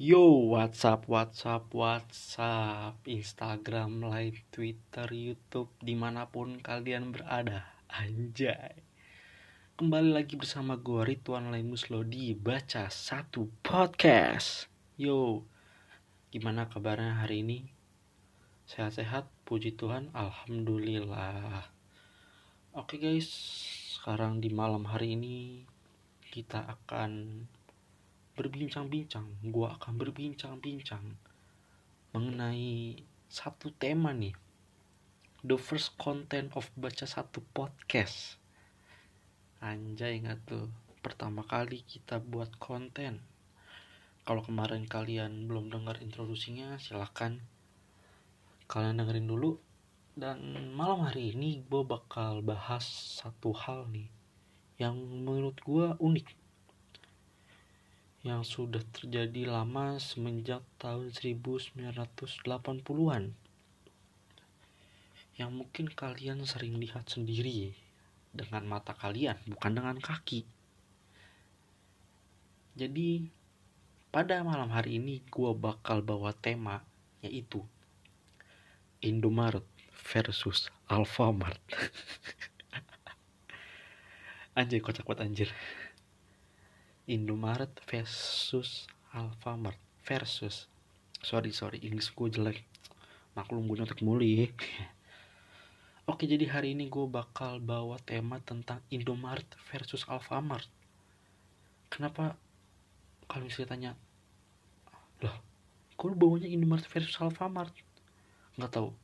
Yo, WhatsApp, WhatsApp, WhatsApp, Instagram, Live, Twitter, YouTube, di mana pun kalian berada, anjay. Kembali lagi bersama gue Ridwan Laimuslo di Baca Satu Podcast. Yo, gimana kabarnya hari ini? Sehat-sehat, puji Tuhan, Alhamdulillah. Oke guys, sekarang di malam hari ini kita akan berbincang-bincang, gue akan berbincang-bincang mengenai satu tema nih. The first content of baca satu podcast. Anjay nggak tuh? Pertama kali kita buat konten. Kalau kemarin kalian belum dengar introduksinya, silahkan kalian dengerin dulu. Dan malam hari ini gue bakal bahas satu hal nih yang menurut gue unik yang sudah terjadi lama semenjak tahun 1980-an yang mungkin kalian sering lihat sendiri dengan mata kalian bukan dengan kaki. Jadi pada malam hari ini gue bakal bawa tema yaitu Indomaret versus Alfamart. Anjir kocak banget anjir Indomaret versus Alfamart versus. Sorry sorry Inggris gue jelek. Maklum gue nyontek muli oke jadi hari ini gue bakal bawa tema tentang Indomaret versus Alfamart. Kenapa kalau misalnya tanya loh lu bawanya Indomaret versus Alfamart? Nggak tahu.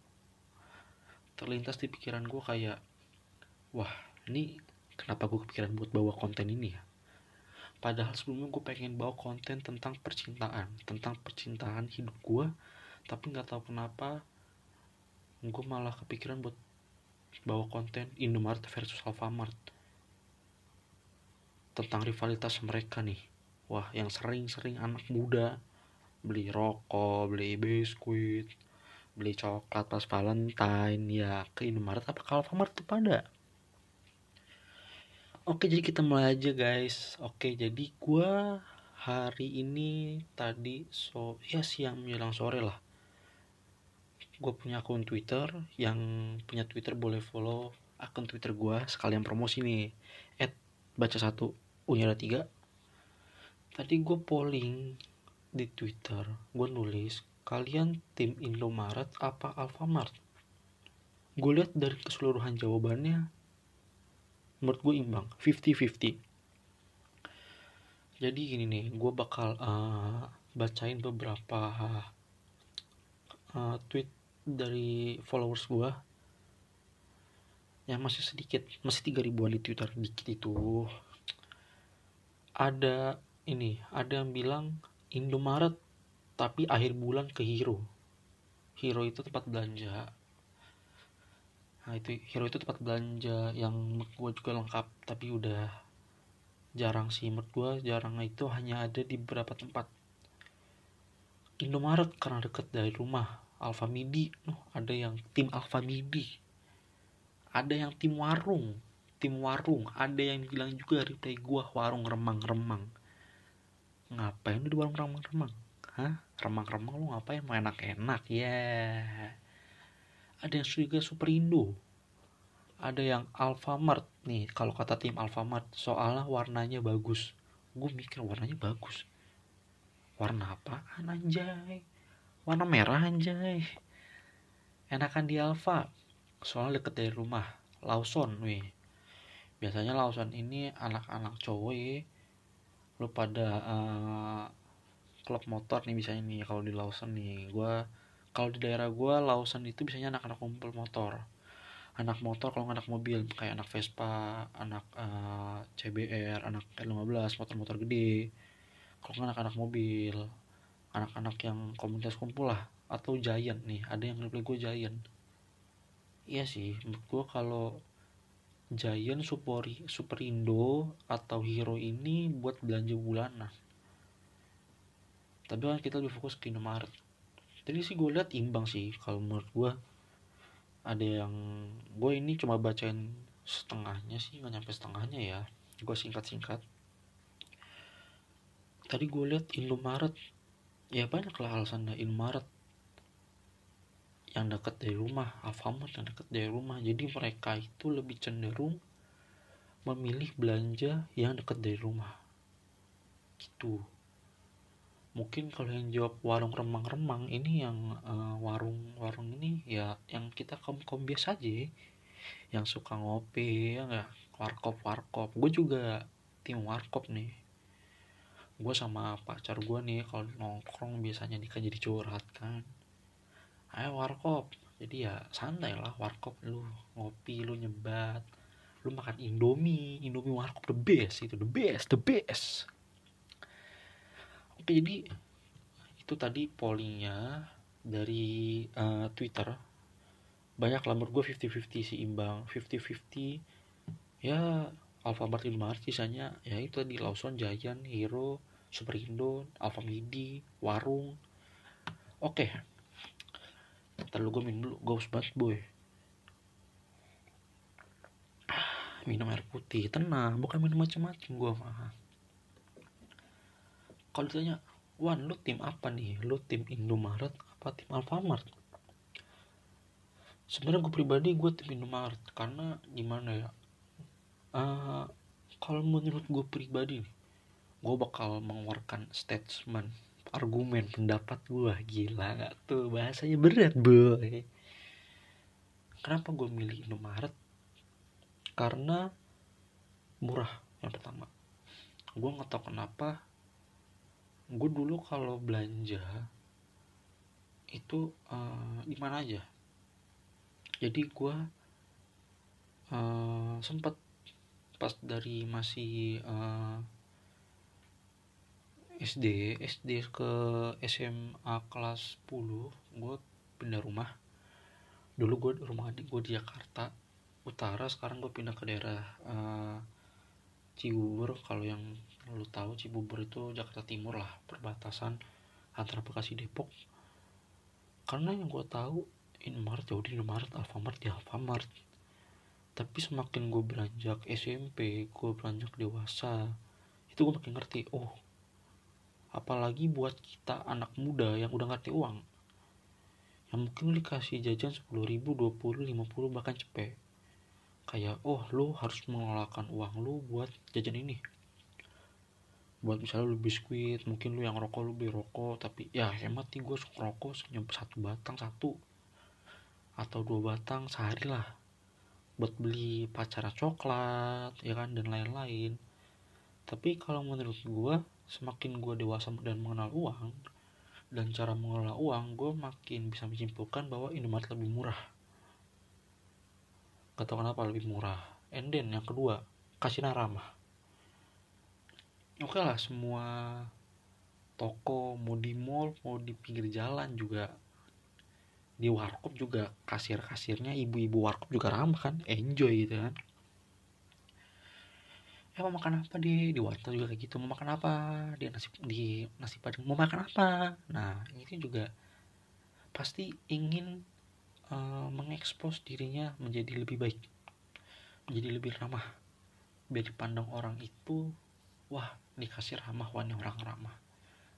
Terlintas di pikiran gue kayak wah ini kenapa gue kepikiran buat bawa konten ini ya padahal sebelumnya gue pengen bawa konten tentang percintaan tentang percintaan hidup gue tapi nggak tahu kenapa gue malah kepikiran buat bawa konten Indomaret versus Alfamart. Tentang rivalitas mereka nih. Wah yang sering-sering anak muda beli rokok beli biskuit beli coklat pas Valentine ya ke Indomaret. Apa ke Alfamart tuh pada Oke jadi kita mulai aja guys. Oke jadi gue hari ini tadi so ya siang menjelang sore lah. Gue punya akun Twitter. Yang punya Twitter boleh follow akun Twitter gue sekalian promosi nih. At baca satu unyara tiga. Tadi gue polling di Twitter. Gue nulis kalian tim Indomaret apa Alfamart? Gue lihat dari keseluruhan jawabannya menurut gue imbang. 50-50 jadi gini nih gue bakal uh, bacain beberapa uh, tweet dari followers gue yang masih sedikit masih tiga ribuan di twitter. Dikit itu. Ada ini ada yang bilang Indomaret tapi akhir bulan ke Hero. Hero itu tempat belanja nah itu hero itu tempat belanja yang gue juga lengkap tapi udah jarang sih. Menurut gue jarang. Itu hanya ada di beberapa tempat. Indomaret karena deket dari rumah. Alfamidi oh, ada yang tim Alfamidi ada yang tim warung. Tim warung. Ada yang bilang juga reply gue warung remang-remang. Ngapain di warung remang-remang? Hah? Remang-remang lu ngapain? Mau enak-enak. Ya yeah ada yang juga Superindo ada yang Alfamart. Nih kalau kata tim Alfamart soalnya warnanya bagus. Gue mikir warnanya bagus. Warna apa anjay? Warna merah anjay. Enakan di Alfa. Soalnya deket dari rumah. Lawson wih biasanya Lawson ini anak-anak cowok lu pada uh, klub motor nih misalnya nih kalau di Lawson nih gue kalau di daerah gue Lawson itu biasanya anak-anak kumpul motor. Anak motor kalau anak mobil kayak anak Vespa anak uh, eh, CBR anak R15 motor-motor gede. Kalau anak-anak mobil anak-anak yang komunitas kumpul lah atau Giant nih ada yang reply gue Giant. Iya sih gue kalau Giant Superi, Superindo atau Hero ini buat belanja bulanan. Tapi kan kita lebih fokus ke Indomaret jadi sih gue lihat imbang sih kalau menurut gue ada yang gue ini cuma bacain setengahnya sih nggak nyampe setengahnya ya. Gue singkat-singkat. Tadi gue lihat Indomaret. Ya banyak lah alasan Indomaret. Yang dekat dari rumah Alfamart yang dekat dari rumah. Jadi mereka itu lebih cenderung memilih belanja yang dekat dari rumah. Gitu mungkin kalau yang jawab warung remang-remang ini yang uh, warung-warung ini ya yang kita kaum kaum biasa aja. Yang suka ngopi ya nggak? Warkop warkop gue juga tim warkop nih. Gue sama pacar gue nih kalau nongkrong biasanya dia jadi curhat kan. Ayo warkop. Jadi ya santai lah warkop. Lu ngopi lu nyebat lu makan indomie. Indomie warkop the best itu the best the best oke jadi itu tadi pollingnya dari uh, twitter. Banyak lah menurut gue 50-50 sih imbang. 50-50 ya Alfamart Indomaret sisanya ya itu tadi Lawson Giant Hero Superindo Alfamidi Warung. Oke. Okay ntar lu gue minum dulu gue banget boy. Minum air putih tenang. Bukan minum macam-macam gue mah kalau ditanya Wan lu tim apa nih? Lu tim Indomaret apa tim Alfamart? Sebenarnya gue pribadi gue tim Indomaret. Karena gimana ya? Uh, kalau menurut gue pribadi nih gue bakal mengeluarkan statement argumen pendapat gue gila gak tuh? Bahasanya berat boy. Kenapa gue milih Indomaret? Karena murah yang pertama. Gue nggak tahu kenapa gue dulu kalau belanja itu uh, di mana aja. Jadi gue uh, sempet pas dari masih uh, SD SD ke SMA kelas 10 gue pindah rumah. Dulu gue rumah adik gue di Jakarta Utara sekarang gue pindah ke daerah uh, Cibubur kalau yang lu tahu Cibubur itu Jakarta Timur lah perbatasan antara Bekasi Depok. Karena yang gue tahu Indomaret jauh di Indomaret Alfamart di Alfamart. Tapi semakin gue beranjak SMP gue beranjak dewasa itu gue makin ngerti oh apalagi buat kita anak muda yang udah ngerti uang yang mungkin dikasih jajan 10 ribu 20 50 bahkan cepet. Kayak oh lu harus mengelolakan uang lu buat jajan ini buat misalnya lu biskuit mungkin lu yang rokok lu beli rokok. Tapi ya hemat nih gue suka rokok senyum satu batang satu atau dua batang sehari lah. Buat beli pacara coklat ya kan dan lain-lain. Tapi kalau menurut gue semakin gue dewasa dan mengenal uang dan cara mengelola uang gue makin bisa menyimpulkan bahwa Indomaret lebih murah. Gak tau kenapa lebih murah. And yang kedua kasih ramah oke lah semua toko mau di mall mau di pinggir jalan juga. Di warkop juga kasir-kasirnya ibu-ibu warkop juga ramah kan enjoy gitu kan. Ya mau makan apa di? Di warteg juga kayak gitu. Mau makan apa? Di nasi di nasi padang. Mau makan apa? Nah ini juga pasti ingin uh, mengekspos dirinya menjadi lebih baik menjadi lebih ramah. Biar dipandang orang itu wah dikasih ramah wah orang ramah.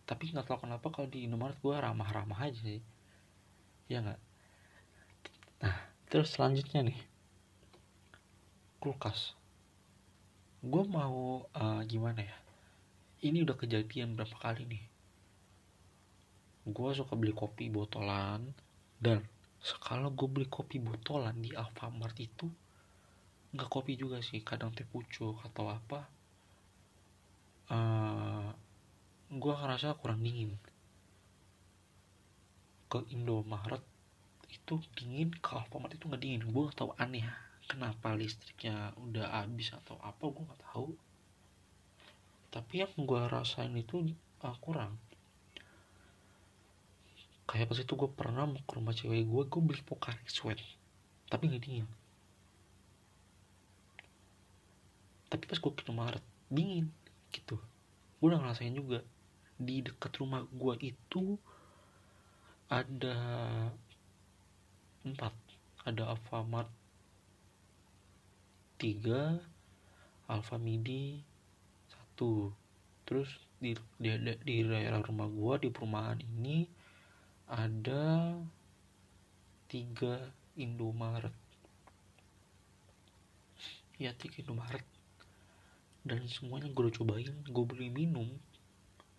Tapi nggak tahu kenapa kalau di Indomaret gue ramah-ramah aja sih. Ya nggak? Nah terus selanjutnya nih. Kulkas. Gue mau uh, gimana ya? Ini udah kejadian berapa kali nih? Gue suka beli kopi botolan dan sekala gue beli kopi botolan di Alfamart itu nggak kopi juga sih kadang teh pucuk atau apa uh, eh, gue ngerasa kurang dingin. Ke Indomaret itu dingin ke Alfamart itu nggak dingin. Gue tau aneh kenapa listriknya udah habis atau apa gue nggak tahu. Tapi yang gue rasain itu uh, kurang. Kayak pas itu gue pernah mau ke rumah cewek gue gue beli Pocari Sweat tapi nggak dingin. Tapi pas gue ke Maret dingin gitu. Gue udah ngerasain juga di dekat rumah gue itu ada empat. Ada Alfamart tiga alfa midi satu. Terus di di, di daerah rumah gue di perumahan ini ada tiga Indomaret. Ya tiga Indomaret dan semuanya gue udah cobain gue beli minum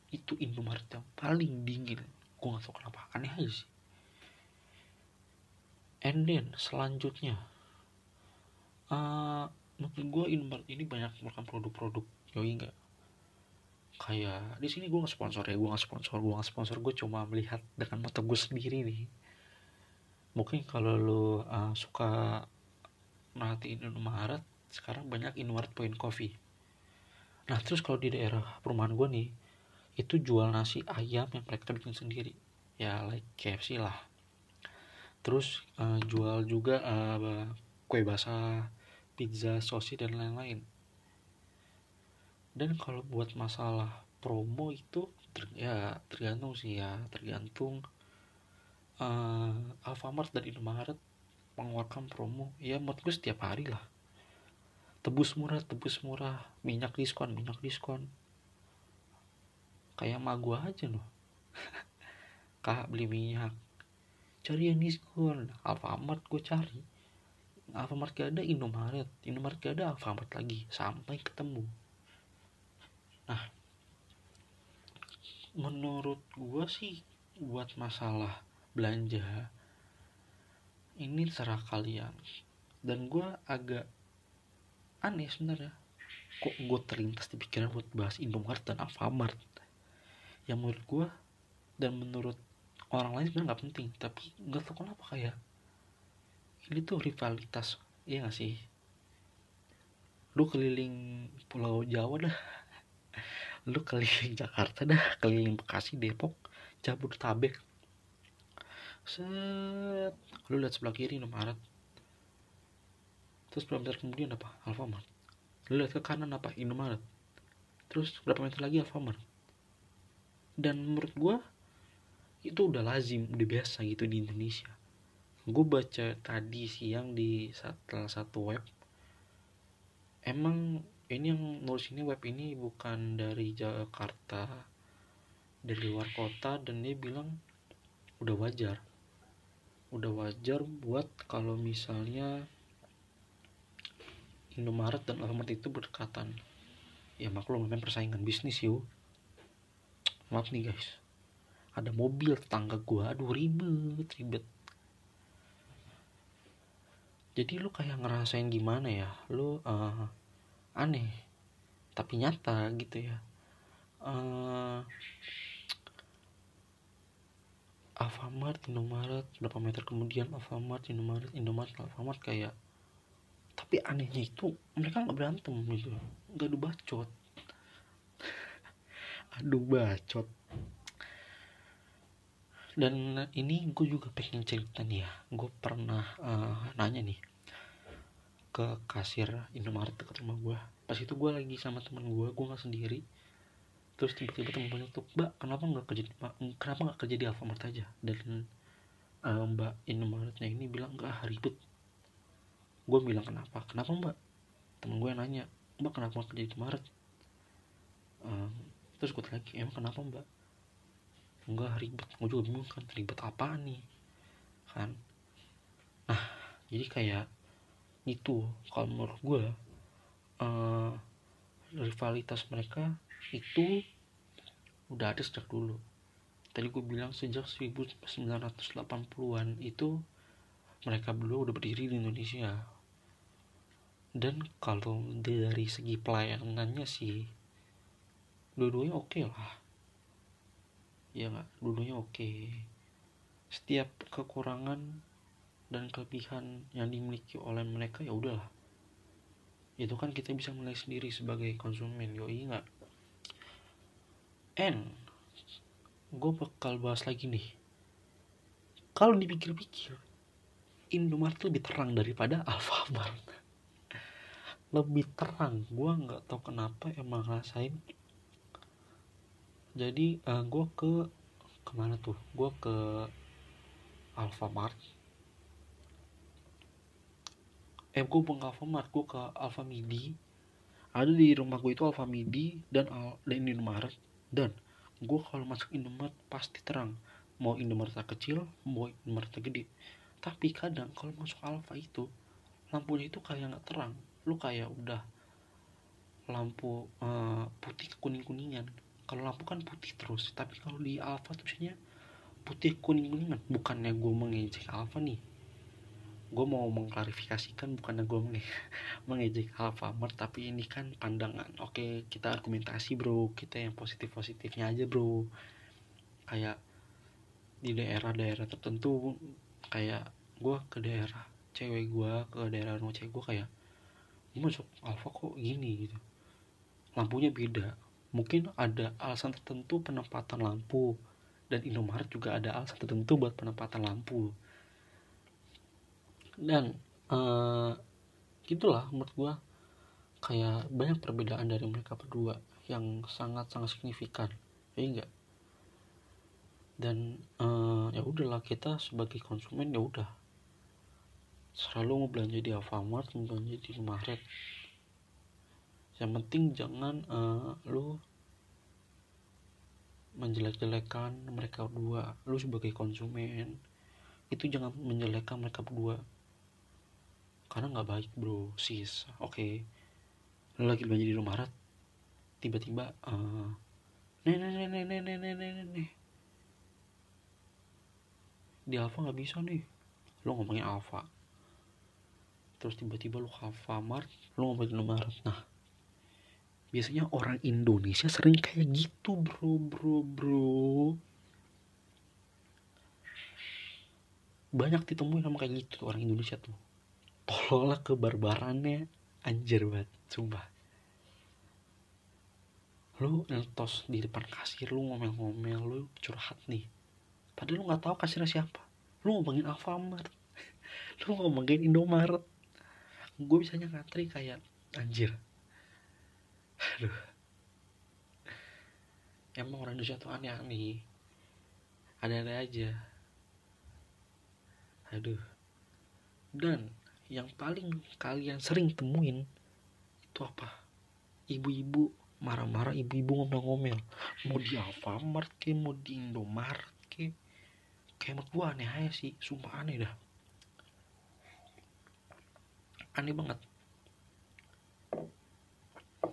itu Indomaret yang paling dingin. Gue gak tau kenapa aneh aja sih. And then selanjutnya. Uh, menurut gue Indomaret ini banyak merupakan produk-produk. Yoi enggak kayak di sini gue nggak sponsor ya gue nggak sponsor gue nggak sponsor. Gue cuma melihat dengan mata gue sendiri nih. Mungkin kalau lo uh, suka merhatiin Indomaret sekarang banyak Indomaret Point Coffee nah terus kalau di daerah perumahan gue nih itu jual nasi ayam yang mereka bikin sendiri. Ya like KFC lah. Terus uh, jual juga uh, kue basah pizza sosis dan lain-lain. Dan kalau buat masalah promo itu ter, ya tergantung sih ya. Tergantung uh, Alfamart dan Indomaret mengeluarkan promo. Ya menurut gue setiap hari lah tebus murah tebus murah. Minyak diskon minyak diskon. Kayak mah gue aja loh kak beli minyak. Cari yang diskon. Alfamart gue cari. Alfamart gak ada Indomaret. Indomaret gak ada Alfamart lagi. Sampai ketemu. Nah menurut gue sih buat masalah belanja ini serah kalian. Dan gue agak aneh sebenarnya. Kok gue terlintas di pikiran buat bahas Indomaret dan Alfamart? Yang menurut gue dan menurut orang lain sebenarnya nggak penting tapi nggak tahu kenapa kayak ini tuh rivalitas iya gak sih? Lu keliling pulau Jawa dah. Lu keliling Jakarta dah keliling Bekasi Depok Jabodetabek. Set lu lihat sebelah kiri Indomaret terus berapa meter kemudian apa? Alfamart. Lu lihat ke kanan apa? Indomaret. Terus berapa meter lagi? Alfamart. Dan menurut gue itu udah lazim udah biasa gitu di Indonesia. Gue baca tadi siang di salah satu web emang ini yang nulis ini web ini bukan dari Jakarta dari luar kota dan dia bilang udah wajar. Udah wajar buat kalau misalnya Indomaret dan Alfamart itu berdekatan. Ya maklum memang persaingan bisnis yuk maaf nih guys. Ada mobil tetangga gua. Aduh ribet ribet. Jadi lu kayak ngerasain gimana ya? Lu uh, aneh. Tapi nyata gitu ya. Uh, Alfamart, Indomaret, berapa meter kemudian Alfamart, Indomaret, Indomaret, Alfamart kayak tapi anehnya itu mereka nggak berantem gitu. Nggak adu bacot. Aduh bacot. Dan ini gue juga pengen cerita nih ya. Gue pernah uh, nanya nih ke kasir Indomaret dekat rumah gue pas itu gue lagi sama teman gue gue nggak sendiri. Terus tiba-tiba temen gue tuh mbak kenapa nggak kerja di, kenapa nggak kerja di Alfamart aja? Dan uh, mbak Indomaretnya ini bilang nggak ribet gue bilang kenapa? Kenapa mbak? Temen gue nanya mbak kenapa kerja di Indomaret um, terus gue lagi emang kenapa mbak? Enggak ribet. Gue juga bingung kan ribet apa nih? Kan. Nah jadi kayak itu kalau menurut gue uh, rivalitas mereka itu udah ada sejak dulu. Tadi gue bilang sejak 1980-an itu mereka berdua udah berdiri di Indonesia dan kalau dari segi pelayanannya sih dua-duanya oke okay lah. Ya nggak? Dua-duanya oke. Okay. setiap kekurangan dan kelebihan yang dimiliki oleh mereka ya udahlah. Itu kan kita bisa menilai sendiri sebagai konsumen yoi nggak? And gue bakal bahas lagi nih. Kalau dipikir-pikir Indomaret lebih terang daripada Alfamart lebih terang. Gue nggak tahu kenapa emang rasain jadi uh, gue ke ke mana tuh? Gue ke Alfamart. Eh gue bukan Alfamart gue ke Alfamidi. Ada di rumah gue itu Alfamidi dan Al dan Indomaret. Dan gue kalau masuk Indomaret pasti terang. Mau Indomaret kecil mau Indomaret gede. Tapi kadang kalau masuk Alfa itu lampunya itu kayak nggak terang lu kayak udah lampu uh, putih kuning kuningan kalau lampu kan putih terus tapi kalau di Alfa tuh putih kuning kuningan bukannya gue mengejek Alfa nih. Gue mau mengklarifikasikan bukannya gue menge mengejek Alfamart tapi ini kan pandangan. Oke kita argumentasi bro. Kita yang positif positifnya aja bro. Kayak di daerah-daerah tertentu kayak gue ke daerah cewek gue ke daerah rumah cewek gue kayak gue masuk Alfa kok gini gitu. Lampunya beda. Mungkin ada alasan tertentu penempatan lampu. Dan Indomaret juga ada alasan tertentu buat penempatan lampu. Dan uh, gitulah menurut gue kayak banyak perbedaan dari mereka berdua yang sangat sangat signifikan. Ya enggak dan uh, ya udahlah kita sebagai konsumen ya udah selalu mau belanja di Alfamart mau belanja di Indomaret yang penting jangan uh, lu menjelek-jelekan mereka berdua. Lu sebagai konsumen itu jangan menjelekkan mereka berdua. Karena nggak baik bro. Sis oke. Okay. lagi belanja di Indomaret tiba-tiba uh, nih nih nih nih nih nih nih nih di Alfa nggak bisa nih. Lo ngomongin Alfa terus tiba-tiba lo Alfamart lo ngomongin Indomaret nah biasanya orang Indonesia sering kayak gitu bro bro bro. Banyak ditemuin sama kayak gitu orang Indonesia tuh. Tolonglah kebarbarannya. Anjir banget sumpah. Lu ngetos di depan kasir lu ngomel-ngomel lu curhat nih. Padahal lu nggak tahu kasirnya siapa. Lu ngomongin Alfamart. Lu ngomongin Indomaret gue bisanya ngantri kayak anjir. Aduh. Emang orang Indonesia tuh aneh-aneh. Ada-ada aja. Aduh. Dan yang paling kalian sering temuin itu apa? Ibu-ibu marah-marah ibu-ibu ngomel-ngomel. Mau di Alfamart ke mau di Indomaret ke. Kayak gua aneh aja sih sumpah aneh dah aneh banget.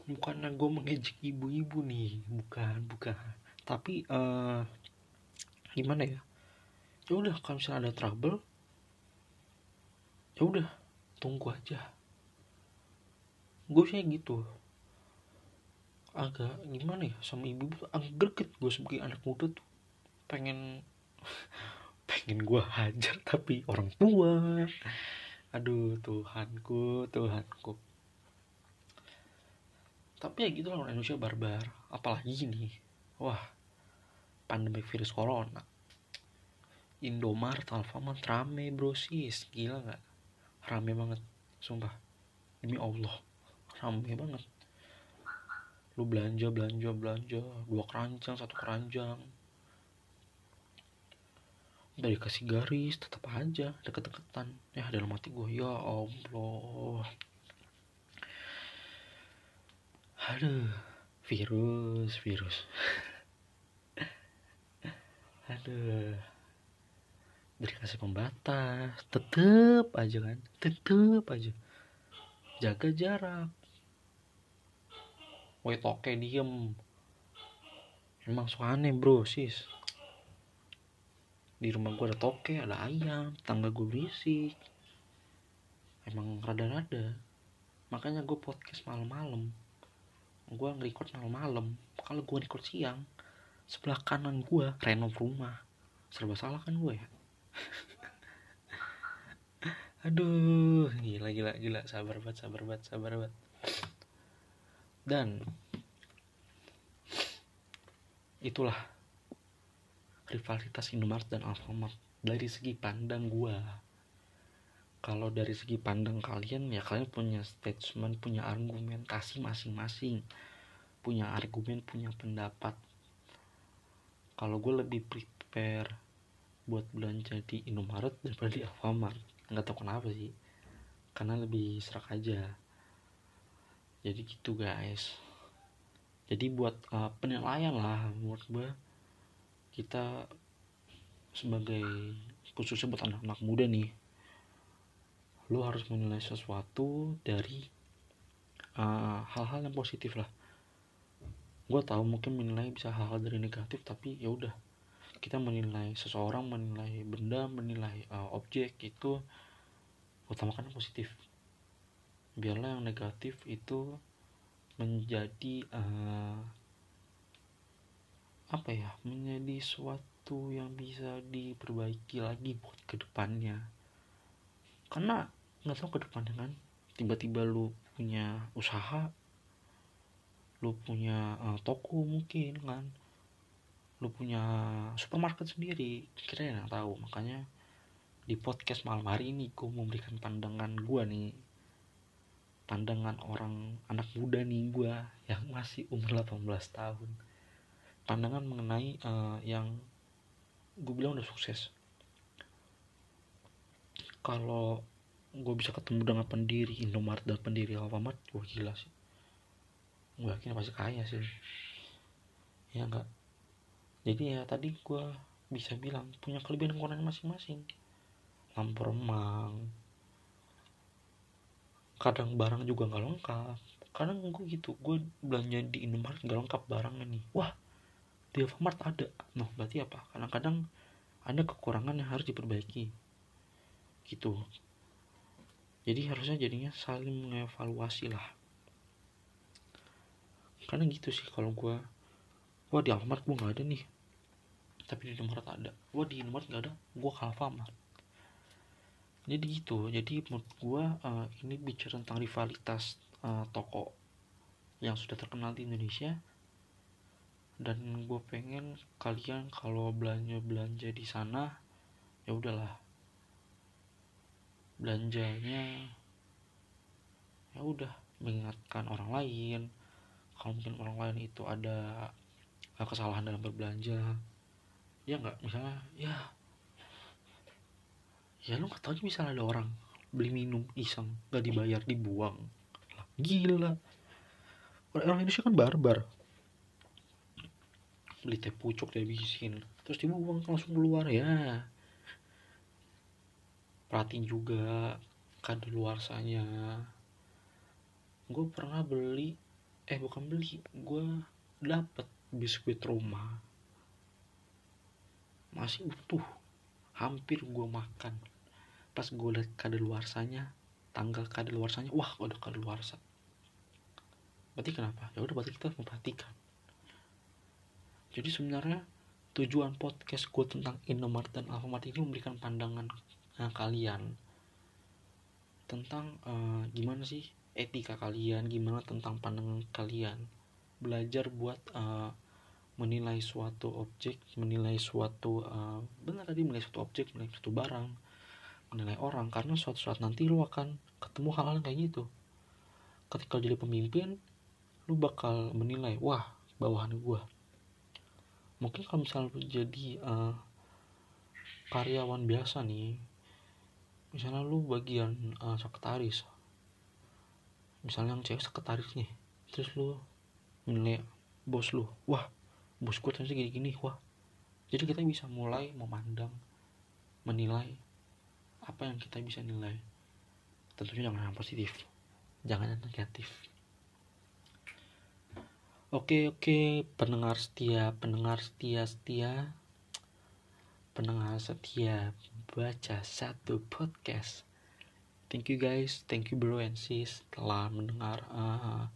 Bukan gue mengejek ibu-ibu nih. Bukan bukan. Tapi uh, gimana ya? Ya udah kalau misalnya ada trouble ya udah tunggu aja. Gue sih gitu. Agak gimana ya sama ibu tuh agak greget gue sebagai anak muda tuh. Pengen pengen gue hajar tapi orang tua aduh Tuhanku Tuhanku. Tapi ya gitu lah orang Indonesia barbar. Apalagi ini wah pandemi virus corona. Indomaret Alfamart rame bro sis. Gila nggak? Rame banget sumpah. Demi Allah rame banget. Lu belanja belanja belanja. Dua keranjang satu keranjang dari kasih garis tetap aja deket-deketan. Ya dalam hati gue ya Allah aduh virus virus. Aduh. Dikasih pembatas tetep aja kan tetep aja. Jaga jarak. Woi toke diem. Emang suka aneh bro sis di rumah gue ada toke ada ayam tangga gue berisik. Emang rada-rada. Makanya gue podcast malam-malam. Gue nge-record malam-malam. Kalau gue record siang sebelah kanan gue renov rumah. Serba salah kan gue ya? Aduh gila gila gila. Sabar banget sabar banget sabar banget. Dan itulah rivalitas Indomaret dan Alfamart. Dari segi pandang gua kalau dari segi pandang kalian ya kalian punya statement punya argumentasi masing-masing punya argumen punya pendapat. Kalau gue lebih prepare buat belanja di Indomaret daripada di Alfamart. Nggak tahu kenapa sih karena lebih serak aja. Jadi gitu guys. Jadi buat uh, penilaian lah menurut gue kita sebagai khususnya buat anak-anak muda nih lo harus menilai sesuatu dari uh, hal-hal uh, yang positif lah. Gue tahu mungkin menilai bisa hal-hal dari negatif tapi ya udah. Kita menilai seseorang menilai benda menilai uh, objek itu utamakan yang positif. Biarlah yang negatif itu menjadi uh, apa ya menjadi suatu yang bisa diperbaiki lagi buat ke depannya. Karena nggak tahu ke depannya kan tiba-tiba lu punya usaha lu punya uh, toko mungkin kan lu punya supermarket sendiri kira yang tahu. Makanya di podcast malam hari ini gue memberikan pandangan gue nih pandangan orang anak muda nih gue yang masih umur 18 tahun pandangan mengenai uh, yang gue bilang udah sukses. Kalau gue bisa ketemu dengan pendiri Indomaret dan pendiri Alfamart gue gila sih. Gue yakin pasti kaya sih. Ya enggak jadi ya tadi gue bisa bilang punya kelebihan kekurangan masing-masing. Lampu remang kadang barang juga nggak lengkap. Kadang gue gitu gue belanja di Indomaret nggak lengkap barangnya nih. Wah di Alfamart ada. Noh berarti apa? Kadang-kadang ada kekurangan yang harus diperbaiki. Gitu. Jadi harusnya jadinya saling mengevaluasi lah. Karena gitu sih kalau gue wah di Alfamart gue nggak ada nih. Tapi di Indomaret ada. Wah di Indomaret nggak ada gue ke Alfamart. Jadi gitu. Jadi menurut gue uh, ini bicara tentang rivalitas uh, toko yang sudah terkenal di Indonesia dan gue pengen kalian kalau belanja belanja di sana ya udahlah. Belanjanya ya udah mengingatkan orang lain. Kalau mungkin orang lain itu ada kesalahan dalam berbelanja ya nggak? Misalnya ya ya lu nggak tahu misalnya ada orang beli minum iseng nggak dibayar dibuang. Gila. Orang Indonesia kan barbar beli teh pucuk dihabisin terus dibuang langsung keluar ya. Perhatiin juga kadaluarsanya gue pernah beli eh bukan beli gue dapet biskuit rumah. Masih utuh hampir gue makan. Pas gue liat kadaluarsanya tanggal kadaluarsanya wah udah kadaluarsa. Berarti kenapa? Ya udah berarti kita memperhatikan jadi sebenarnya tujuan podcast gue tentang Indomaret dan Alfamart ini memberikan pandangan nah, kalian tentang uh, gimana sih etika kalian gimana tentang pandangan kalian. Belajar buat uh, menilai suatu objek menilai suatu uh, benar tadi menilai suatu objek menilai suatu barang menilai orang karena suatu saat nanti lu akan ketemu hal-hal kayak gitu. Ketika jadi pemimpin lu bakal menilai wah bawahan gua mungkin kalau misalnya jadi uh, karyawan biasa nih misalnya lu bagian uh, sekretaris. Misalnya yang cewek sekretaris nih terus lu menilai bos lu wah bos gue ternyata gini-gini wah. Jadi kita bisa mulai memandang menilai apa yang kita bisa nilai. Tentunya jangan yang positif jangan yang negatif oke oke. Pendengar setia pendengar setia setia. Pendengar setia baca satu podcast. Thank you guys. Thank you bro and sis telah mendengar uh,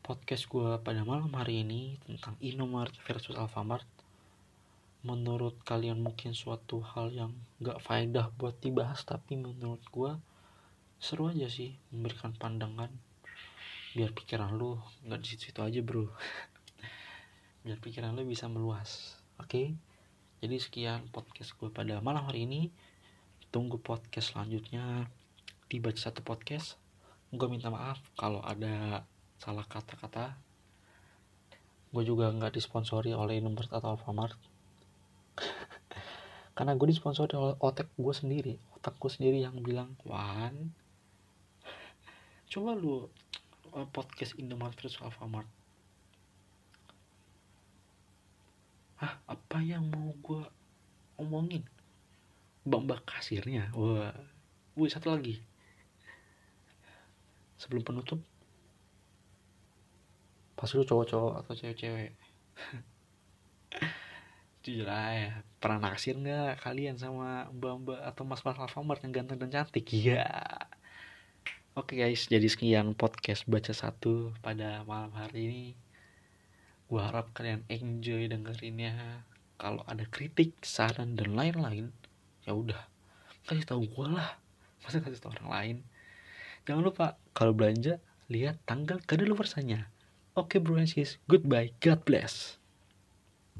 podcast gue pada malam hari ini tentang Indomaret versus Alfamart. Menurut kalian mungkin suatu hal yang gak faedah buat dibahas tapi menurut gue seru aja sih memberikan pandangan biar pikiran lu nggak di situ aja bro. Biar pikiran lu bisa meluas oke? Okay? jadi sekian podcast gue pada malam hari ini. Tunggu podcast selanjutnya. Di baca satu podcast. Gue minta maaf kalau ada salah kata-kata. Gue juga nggak disponsori oleh Indomaret atau Alfamart. Karena gue disponsori oleh otak gue sendiri. Otak gue sendiri yang bilang Wan coba lu podcast Indomaret versus Alfamart Hah, apa yang mau gue omongin? Mbak-mbak kasirnya. Wah, wih satu lagi. Sebelum penutup, pasti lu cowok-cowok atau cewek-cewek. Jujur aja, pernah naksir nggak kalian sama mbak-mbak atau mas-mas Alfamart yang ganteng dan cantik? Iya. Oke guys, jadi sekian podcast baca satu pada malam hari ini. Gue harap kalian enjoy dengerinnya. Kalau ada kritik saran dan lain-lain ya udah. Kasih tahu gue lah. Masa kasih tahu orang lain? Jangan lupa kalau belanja lihat tanggal kadaluarsanya oke bro and sis goodbye. God bless